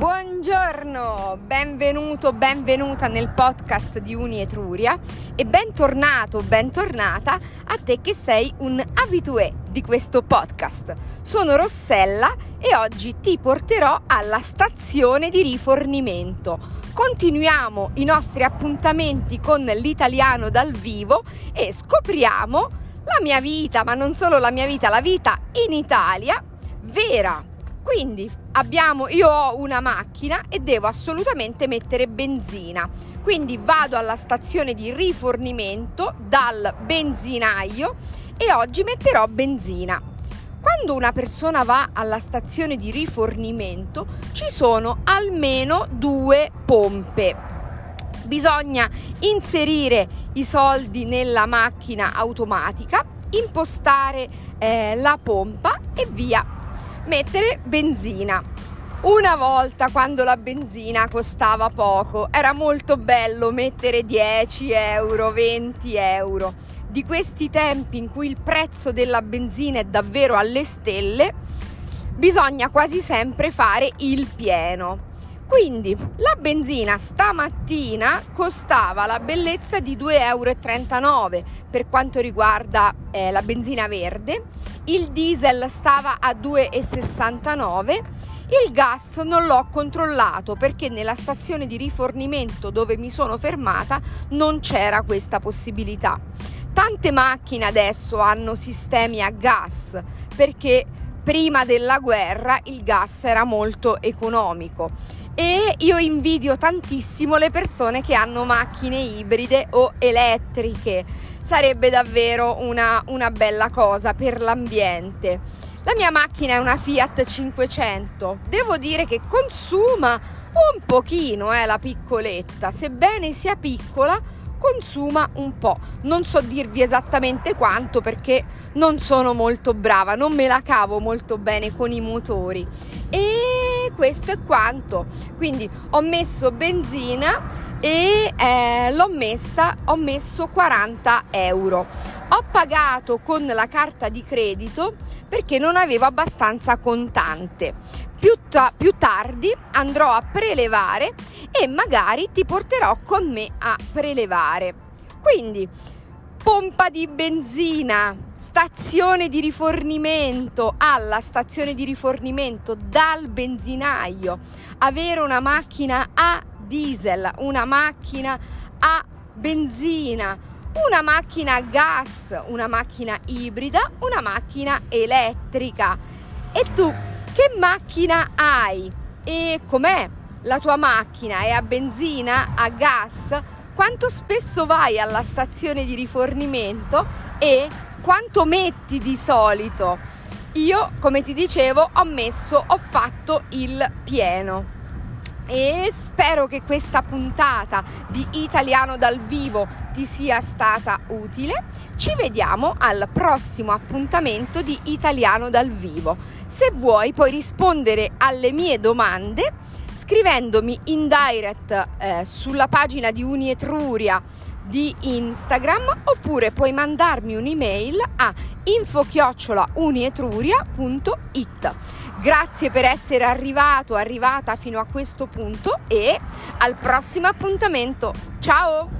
Buongiorno, benvenuto, benvenuta nel podcast di Uni Etruria e bentornato, bentornata a te che sei un abitué di questo podcast. Sono Rossella e oggi ti porterò alla stazione di rifornimento. Continuiamo i nostri appuntamenti con l'italiano dal vivo e scopriamo la mia vita, ma non solo la mia vita, la vita in Italia vera quindi abbiamo, io ho una macchina e devo assolutamente mettere benzina. Quindi vado alla stazione di rifornimento dal benzinaio e oggi metterò benzina. Quando una persona va alla stazione di rifornimento ci sono almeno due pompe. Bisogna inserire i soldi nella macchina automatica, impostare eh, la pompa e via mettere benzina. Una volta quando la benzina costava poco, era molto bello mettere 10 euro, 20 euro. Di questi tempi in cui il prezzo della benzina è davvero alle stelle, bisogna quasi sempre fare il pieno. Quindi la benzina stamattina costava la bellezza di 2,39 euro per quanto riguarda eh, la benzina verde, il diesel stava a 2,69 il gas non l'ho controllato perché nella stazione di rifornimento dove mi sono fermata non c'era questa possibilità. Tante macchine adesso hanno sistemi a gas perché prima della guerra il gas era molto economico e io invidio tantissimo le persone che hanno macchine ibride o elettriche. Sarebbe davvero una, una bella cosa per l'ambiente. La mia macchina è una Fiat 500. Devo dire che consuma un pochino, eh, la piccoletta, sebbene sia piccola consuma un po'. Non so dirvi esattamente quanto perché non sono molto brava, non me la cavo molto bene con i motori. E questo è quanto. Quindi ho messo benzina e eh, l'ho messa, ho messo 40 euro. Ho pagato con la carta di credito perché non avevo abbastanza contante. Più, ta- più tardi andrò a prelevare e magari ti porterò con me a prelevare. Quindi, pompa di benzina, stazione di rifornimento alla stazione di rifornimento dal benzinaio, avere una macchina a diesel, una macchina a benzina, una macchina a gas, una macchina ibrida, una macchina elettrica. E tu che macchina hai? E com'è la tua macchina? È a benzina, a gas? Quanto spesso vai alla stazione di rifornimento e quanto metti di solito? Io, come ti dicevo, ho messo, ho fatto il pieno e spero che questa puntata di Italiano dal vivo ti sia stata utile. Ci vediamo al prossimo appuntamento di Italiano dal vivo. Se vuoi puoi rispondere alle mie domande scrivendomi in direct eh, sulla pagina di Unietruria di Instagram oppure puoi mandarmi un'email a info-unietruria.it. Grazie per essere arrivato, arrivata fino a questo punto e al prossimo appuntamento. Ciao!